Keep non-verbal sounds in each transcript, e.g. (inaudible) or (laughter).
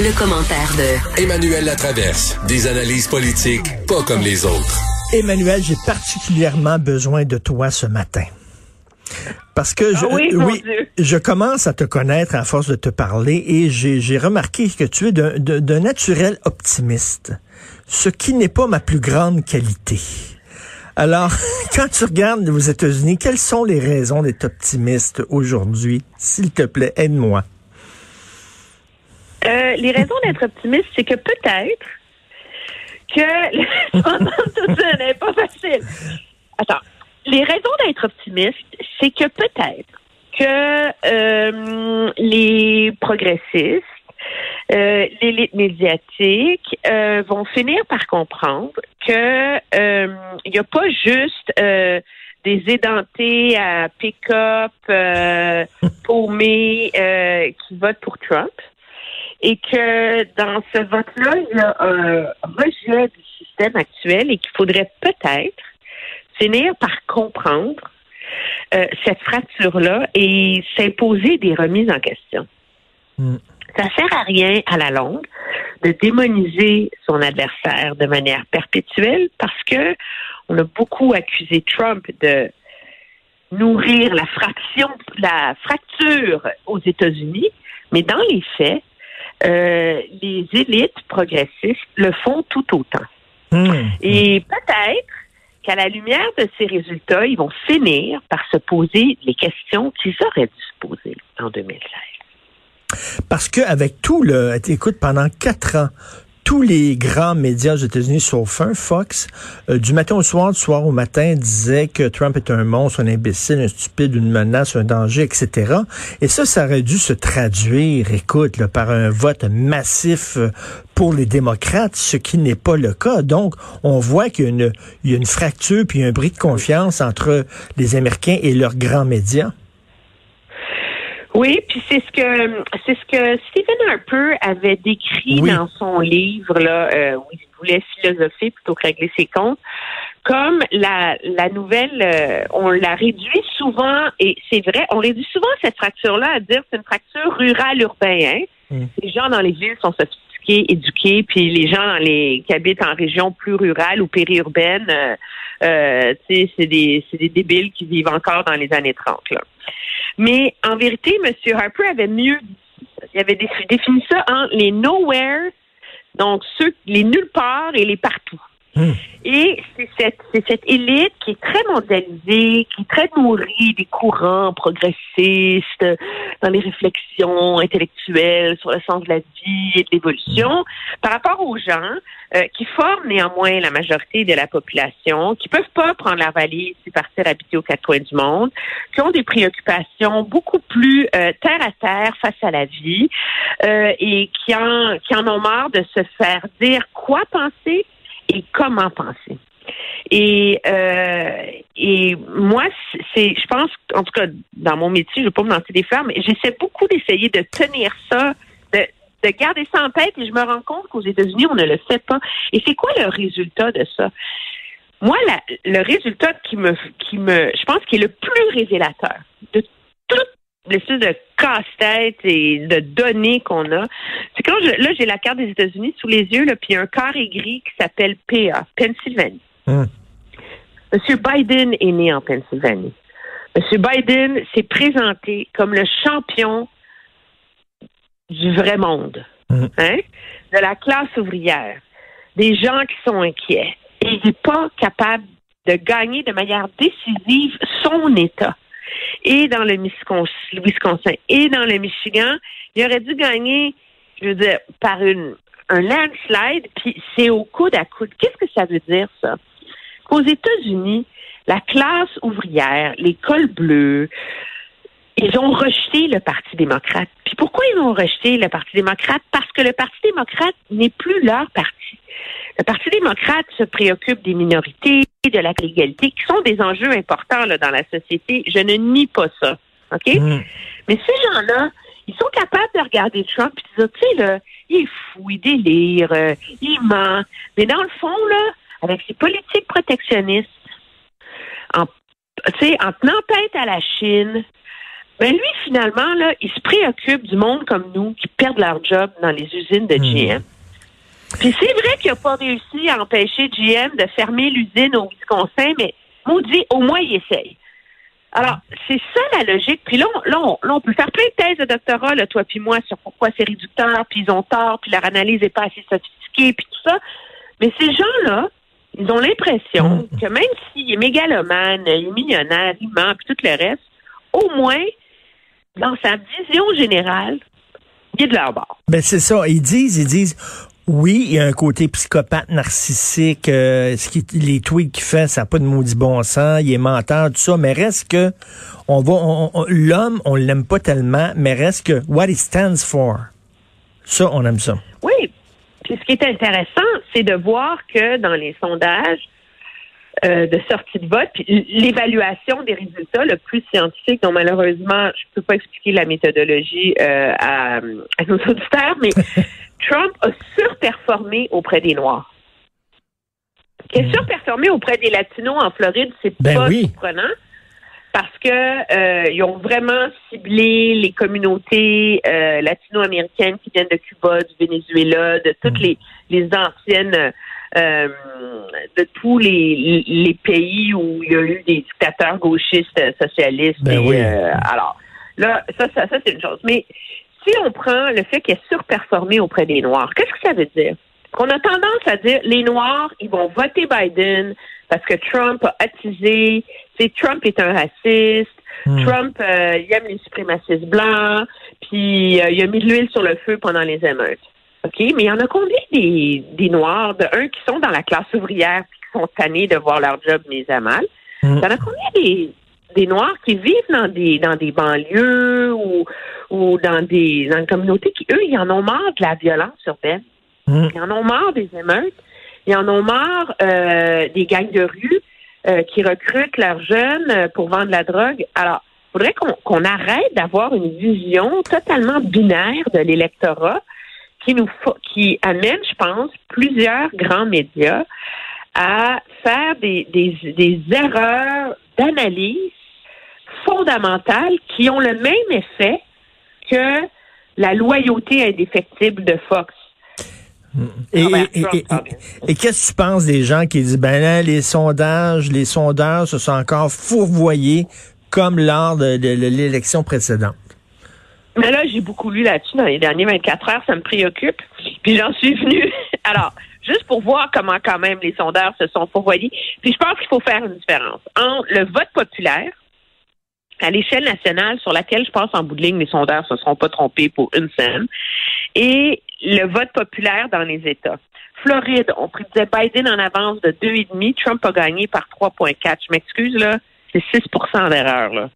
Le commentaire de Emmanuel Latraverse. Des analyses politiques pas comme les autres. Emmanuel, j'ai particulièrement besoin de toi ce matin. Parce que je, Ah oui, je commence à te connaître à force de te parler et j'ai remarqué que tu es d'un naturel optimiste, ce qui n'est pas ma plus grande qualité. Alors, (laughs) quand tu regardes aux États-Unis, quelles sont les raisons d'être optimiste aujourd'hui? S'il te plaît, aide-moi. Euh, les raisons d'être optimiste, c'est que peut-être que (laughs) ça n'est pas facile. Attends. Les raisons d'être optimiste, c'est que peut-être que euh, les progressistes, euh, l'élite médiatique euh, vont finir par comprendre que il n'y a pas juste des édentés à pick-up, paumés qui votent pour Trump et que dans ce vote-là, il y a un rejet du système actuel et qu'il faudrait peut-être finir par comprendre euh, cette fracture-là et s'imposer des remises en question. Mm. Ça sert à rien à la longue de démoniser son adversaire de manière perpétuelle parce que on a beaucoup accusé Trump de nourrir la fraction, la fracture aux États-Unis, mais dans les faits, euh, les élites progressistes le font tout autant. Hmm. Et peut-être qu'à la lumière de ces résultats, ils vont finir par se poser les questions qu'ils auraient dû se poser en 2016. Parce que avec tout le, écoute, pendant quatre ans, tous les grands médias aux États-Unis, sauf un, Fox, euh, du matin au soir, du soir au matin, disaient que Trump est un monstre, un imbécile, un stupide, une menace, un danger, etc. Et ça, ça aurait dû se traduire, écoute, là, par un vote massif euh, pour les démocrates, ce qui n'est pas le cas. Donc, on voit qu'il y a une, y a une fracture puis un bris de confiance entre les Américains et leurs grands médias. Oui, puis c'est ce que c'est ce que Stephen Harper avait décrit Oui. dans son livre là, euh, où il voulait philosopher plutôt que régler ses comptes, comme la la nouvelle, euh, on la réduit souvent et c'est vrai, on réduit souvent cette fracture-là à dire c'est une fracture rurale-urbain. Hein? Mm. Les gens dans les villes sont sophistiqués, éduqués, puis les gens dans les qui habitent en région plus rurale ou périurbaine, euh, euh, c'est des des débiles qui vivent encore dans les années 30 là. Mais en vérité, M. Harper avait mieux. Il avait dé- défini ça en les nowhere, donc ceux, les nulle part et les partout. Hmm. Et c'est cette, c'est cette élite qui est très mondialisée, qui est très nourrie des courants progressistes, dans les réflexions intellectuelles sur le sens de la vie et de l'évolution, par rapport aux gens euh, qui forment néanmoins la majorité de la population, qui peuvent pas prendre leur valise et partir habiter aux quatre coins du monde, qui ont des préoccupations beaucoup plus euh, terre à terre face à la vie euh, et qui en, qui en ont marre de se faire dire quoi penser et comment penser? Et, euh, et moi, c'est, je pense, en tout cas, dans mon métier, je ne vais pas me lancer des fleurs, mais j'essaie beaucoup d'essayer de tenir ça, de, de garder ça en tête, et je me rends compte qu'aux États-Unis, on ne le fait pas. Et c'est quoi le résultat de ça? Moi, le résultat qui me, qui me, je pense, qui est le plus révélateur de l'espèce de casse-tête et de données qu'on a, c'est quand je, là, j'ai la carte des États-Unis sous les yeux, là, puis il y a un carré gris qui s'appelle PA, Pennsylvanie. Hmm. M. Biden est né en Pennsylvanie. M. Biden s'est présenté comme le champion du vrai monde, Mm. hein, de la classe ouvrière, des gens qui sont inquiets. Et il n'est pas capable de gagner de manière décisive son État. Et dans le Wiscons- Wisconsin et dans le Michigan, il aurait dû gagner, je veux dire, par un landslide, puis c'est au coude à coude. Qu'est-ce que ça veut dire, ça? Qu'aux États-Unis, la classe ouvrière, les cols bleus, ils ont rejeté le Parti démocrate. Puis pourquoi ils ont rejeté le Parti démocrate? Parce que le Parti démocrate n'est plus leur parti. Le Parti démocrate se préoccupe des minorités, de la l'égalité, qui sont des enjeux importants là, dans la société. Je ne nie pas ça. OK? Hmm. Mais ces gens-là, ils sont capables de regarder Trump et de dire, tu sais, là, il est fou, il délire, euh, il ment. Mais dans le fond, là, avec ses politiques protectionnistes, en, en tenant tête à la Chine, Mais lui, finalement, là, il se préoccupe du monde comme nous qui perdent leur job dans les usines de GM. Puis c'est vrai qu'il n'a pas réussi à empêcher GM de fermer l'usine au Wisconsin, mais maudit, au moins il essaye. Alors, c'est ça la logique. Puis là, on, là, on, peut faire plein de thèses de doctorat, là, toi puis moi, sur pourquoi c'est réducteur, puis ils ont tort, puis leur analyse n'est pas assez sophistiquée, puis tout ça. Mais ces gens-là, ils ont l'impression mm. que même s'il est mégalomane, il est millionnaire, il ment, puis tout le reste, au moins, dans sa vision générale, il est de leur bord. Ben c'est ça. Ils disent, ils disent, oui, il y a un côté psychopathe, narcissique, euh, ce qui, les tweets qu'il fait, ça n'a pas de maudit bon sens, il est menteur, tout ça, mais reste que on va, l'homme, on l'aime pas tellement, mais reste que what he stands for, ça, on aime ça. Oui, puis ce qui est intéressant, c'est de voir que dans les sondages, euh, de sortie de vote, puis l'évaluation des résultats le plus scientifique, dont malheureusement, je ne peux pas expliquer la méthodologie euh, à, à, nos auditeurs, mais (laughs) Trump a surperformé auprès des Noirs. Qui a hmm. surperformé auprès des Latinos en Floride, c'est ben pas surprenant parce que euh, ils ont vraiment ciblé les communautés latino-américaines qui viennent de Cuba, du Venezuela, de toutes hmm. les, les anciennes euh, de tous les, les, pays où il y a eu des dictateurs gauchistes socialistes. Ben euh, alors, là, ça, ça, ça c'est une chose. Mais si on prend le fait qu'il est surperformé auprès des Noirs, qu'est-ce que ça veut dire? Qu'on a tendance à dire les Noirs, ils vont voter Biden parce que Trump a attisé, c'est Trump est un raciste, hmm. Trump euh, il aime les suprémacistes blancs, puis il a mis de l'huile sur le feu pendant les émeutes. OK, mais il y en a combien des, des Noirs, de un, qui sont dans la classe ouvrière qui sont tannés de voir leur job mis à mal? Mm. Il y en a combien des, des Noirs qui vivent dans des dans des banlieues ou, ou dans des dans des communautés qui, eux, ils en ont marre de la violence urbaine. Mm. Ils en ont marre des émeutes. Ils en ont marre euh, des gangs de rue euh, qui recrutent leurs jeunes euh, pour vendre la drogue. Alors, il faudrait qu'on arrête d'avoir une vision totalement binaire de l'électorat qui nous qui amène, je pense, plusieurs grands médias à faire des, des, erreurs d'analyse fondamentales qui ont le même effet que la loyauté indéfectible de Fox. Et, et, qu'est-ce que tu penses des gens qui disent ben là, les sondages, les sondeurs se sont encore fourvoyés comme lors de l'élection précédente? Mais là, j'ai beaucoup lu là-dessus dans les derniers 24 heures, ça me préoccupe. Puis j'en suis venue. (laughs) Alors, juste pour voir comment quand même les sondeurs se sont pourvoyés. Puis je pense qu'il faut faire une différence entre le vote populaire à l'échelle nationale, sur laquelle je pense en bout de ligne, les sondeurs ne se seront pas trompés pour une scène, et le vote populaire dans les États. Floride, on prédisait Biden en avance de 2,5. Trump a gagné par 3,4. Je m'excuse, là, c'est 6% d'erreur, là.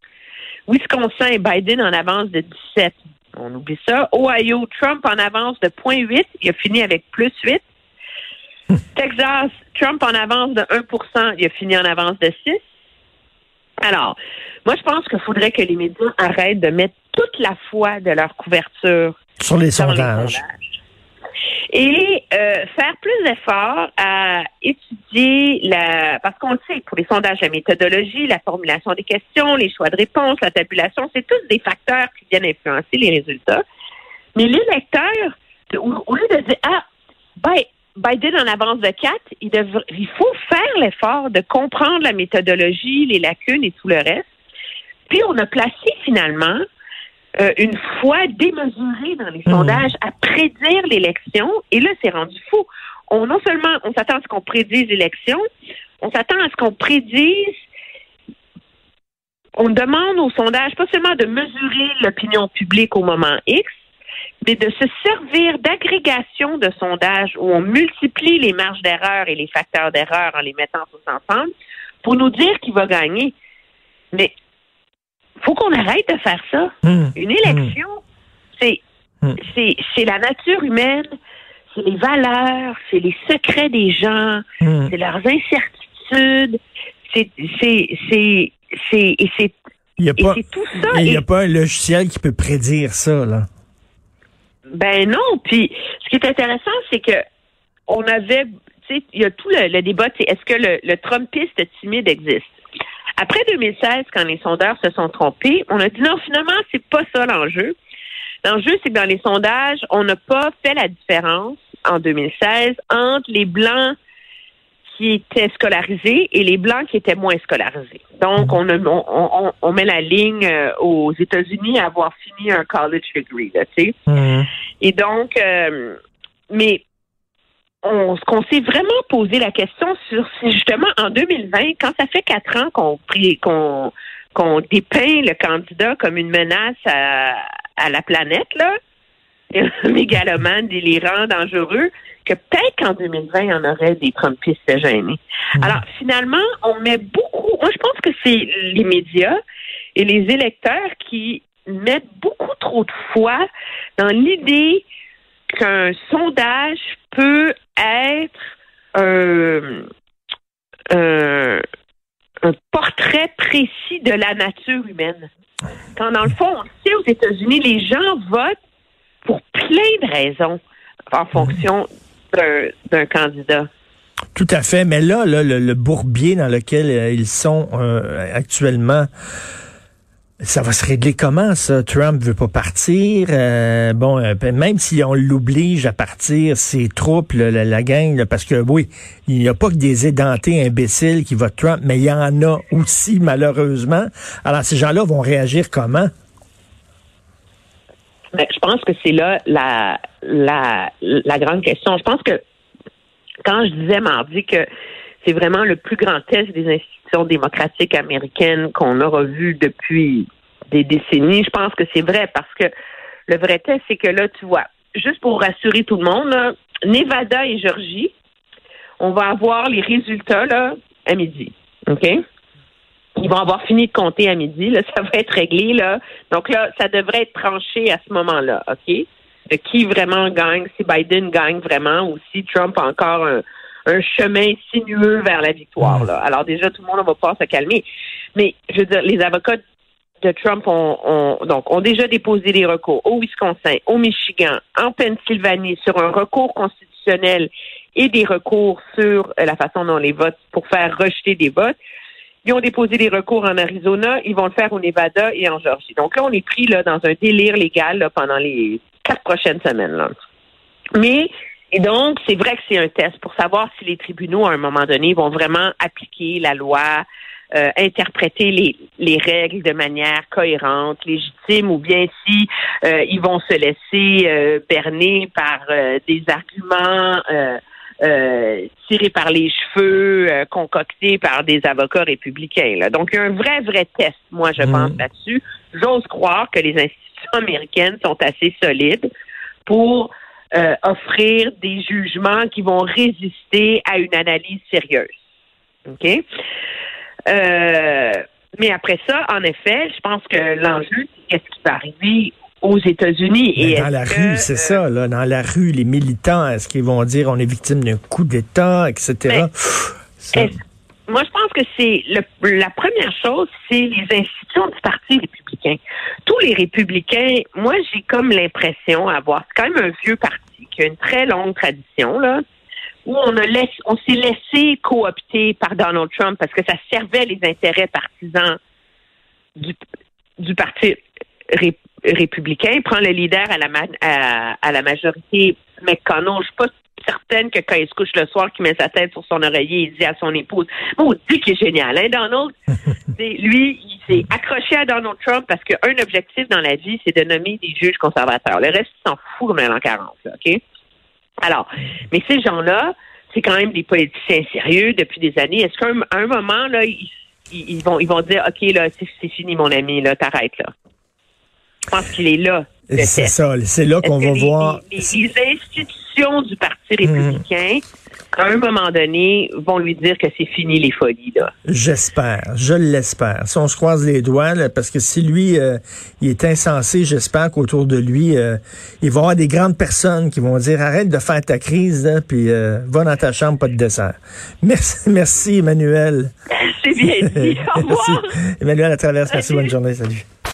Wisconsin et Biden en avance de 17. On oublie ça. Ohio, Trump en avance de 0,8. Il a fini avec plus 8. (laughs) Texas, Trump en avance de 1% Il a fini en avance de 6. Alors, moi, je pense qu'il faudrait que les médias arrêtent de mettre toute la foi de leur couverture sur les sondages et euh, faire plus d'efforts à étudier la parce qu'on le sait pour les sondages la méthodologie, la formulation des questions, les choix de réponse, la tabulation, c'est tous des facteurs qui viennent influencer les résultats. Mais les lecteurs, au, lieu de dire ah ben Biden en avance de 4, il, il faut faire l'effort de comprendre la méthodologie, les lacunes et tout le reste. Puis on a placé finalement euh, une foi démesurée dans les hmm. sondages à prédire l'élection. Et là, c'est rendu fou. On non seulement on s'attend à ce qu'on prédise l'élection, on s'attend à ce qu'on prédise. On demande aux sondages pas seulement de mesurer l'opinion publique au moment X, mais de se servir d'agrégation de sondages où on multiplie les marges d'erreur et les facteurs d'erreur en les mettant tous ensemble pour nous dire qui va gagner. Mais faut qu'on arrête de faire ça. Hmm. Une élection, c'est hmm. c'est c'est la nature humaine, c'est les valeurs, c'est les secrets des gens, hmm. c'est leurs incertitudes, c'est c'est c'est c'est et c'est il n'y a, pas, tout ça. Il n'y a pas un logiciel qui peut prédire ça, là. Ben non. Puis, ce qui est intéressant, c'est que on avait, tu sais, il y a tout le, débat, est-ce que le, le Trumpiste timide existe? Après 2016, quand les sondeurs se sont trompés, on a dit non, finalement, c'est pas ça l'enjeu. L'enjeu, c'est que dans les sondages, on n'a pas fait la différence en 2016 entre les blancs qui étaient scolarisés et les blancs qui étaient moins scolarisés. Donc, on, on, on, met la ligne euh, aux États-Unis à avoir fini un college degree, tu sais. Mhm. Et donc, euh, mais on, ce qu'on s'est vraiment posé la question sur si justement en 2020, quand ça fait quatre ans qu'on qu'on qu'on dépeint le candidat comme une menace à, à la planète, là, (laughs) mégalomane, délirant, dangereux, que peut-être qu'en 2020, il y en aurait des Trumpistes gênés. Hmm. Alors, finalement, on met beaucoup, moi je pense que c'est les médias et les électeurs qui mettent beaucoup trop de foi dans l'idée qu'un sondage peut être un, un portrait précis de la nature humaine. Quand dans le fond, on sait aux États-Unis, les gens votent pour plein de raisons en fonction d'un candidat. Tout à fait, mais là, le, bourbier dans lequel euh, ils sont euh, actuellement, ça va se régler comment, ça? Trump veut pas partir. Euh, bon, même si on l'oblige à partir, ses troupes, la, gang, parce que oui, il n'y a pas que des édentés imbéciles qui votent Trump, mais il y en a aussi, malheureusement. Alors, ces gens-là vont réagir comment? Mais je pense que c'est là la, la, la grande question. Je pense que quand je disais mardi que c'est vraiment le plus grand test des institutions démocratiques américaines qu'on aura vu depuis des décennies, je pense que c'est vrai parce que le vrai test, c'est que là, tu vois, juste pour rassurer tout le monde, Nevada et Georgie, on va avoir les résultats là, à midi. OK? Ils vont avoir fini de compter à midi. Là, (laughs) ça va être réglé. Là. Donc là, ça devrait être tranché à ce moment-là. OK? De qui vraiment gagne, si Biden gagne vraiment ou si Trump a encore un, chemin sinueux vers la victoire. Là. Alors déjà, tout le monde va pas se calmer. Mais je veux dire, les avocats de Trump ont, donc ont déjà déposé des recours au Wisconsin, au Michigan, en Pennsylvanie sur un recours constitutionnel et des recours sur la façon dont les votes pour faire rejeter des votes. Ils ont déposé des recours en Arizona, ils vont le faire au Nevada et en Georgie. Donc là, on est pris là, dans un délire légal pendant les quatre prochaines semaines. Là. Mais et donc, c'est vrai que c'est un test pour savoir si les tribunaux, à un moment donné, vont vraiment appliquer la loi, euh, interpréter les, les règles de manière cohérente, légitime, ou bien si euh, ils vont se laisser euh, berner par des arguments euh, tiré par les cheveux, euh, concocté par des avocats républicains. Là. Donc, il y a un vrai, vrai test, moi, je pense, mm. là-dessus. J'ose croire que les institutions américaines sont assez solides pour euh, offrir des jugements qui vont résister à une analyse sérieuse. OK? mais après ça, en effet, je pense que l'enjeu, c'est qu'est-ce qui va arriver aux États-Unis. Et dans la rue, c'est ça, là, dans la rue, les militants, est-ce qu'ils vont dire on est victime d'un coup d'État, etc. moi, je pense que c'est la première chose, c'est les institutions du Parti républicain. Tous les républicains, moi, j'ai comme l'impression avoir, c'est quand même un vieux parti qui a une très longue tradition, là, où on a laissé, on s'est laissé coopter par Donald Trump parce que ça servait les intérêts partisans du, du Parti républicain républicain prend le leader à la, à, la majorité McConnell. Je suis pas certaine que quand il se couche le soir, qu'il met sa tête sur son oreiller et dit à son épouse, bon, dit qu'il est génial, hein, Donald? (laughs) lui, il s'est accroché à Donald Trump parce qu'un objectif dans la vie, c'est de nommer des juges conservateurs. Le reste, il s'en fout de l'an 40, OK? Alors, mais ces gens-là, c'est quand même des politiciens sérieux depuis des années. Est-ce qu'à un, moment, là, ils, vont, ils vont dire, OK, là, c'est fini, mon ami, là, t'arrêtes, là. Je pense qu'il est là. C'est ça, c'est là qu'on va voir. Les, institutions du Parti républicain, à un moment donné, vont lui dire que c'est fini les folies. là. J'espère, je l'espère. Si on se croise les doigts, parce que si lui, euh, il est insensé, j'espère qu'autour de lui, euh, il va y avoir des grandes personnes qui vont dire arrête de faire ta crise, là, puis euh, va dans ta chambre, pas de dessert. Merci, (laughs) merci Emmanuel. C'est bien dit. Au (laughs) revoir. Emmanuel à travers. Merci, bonne journée. Salut.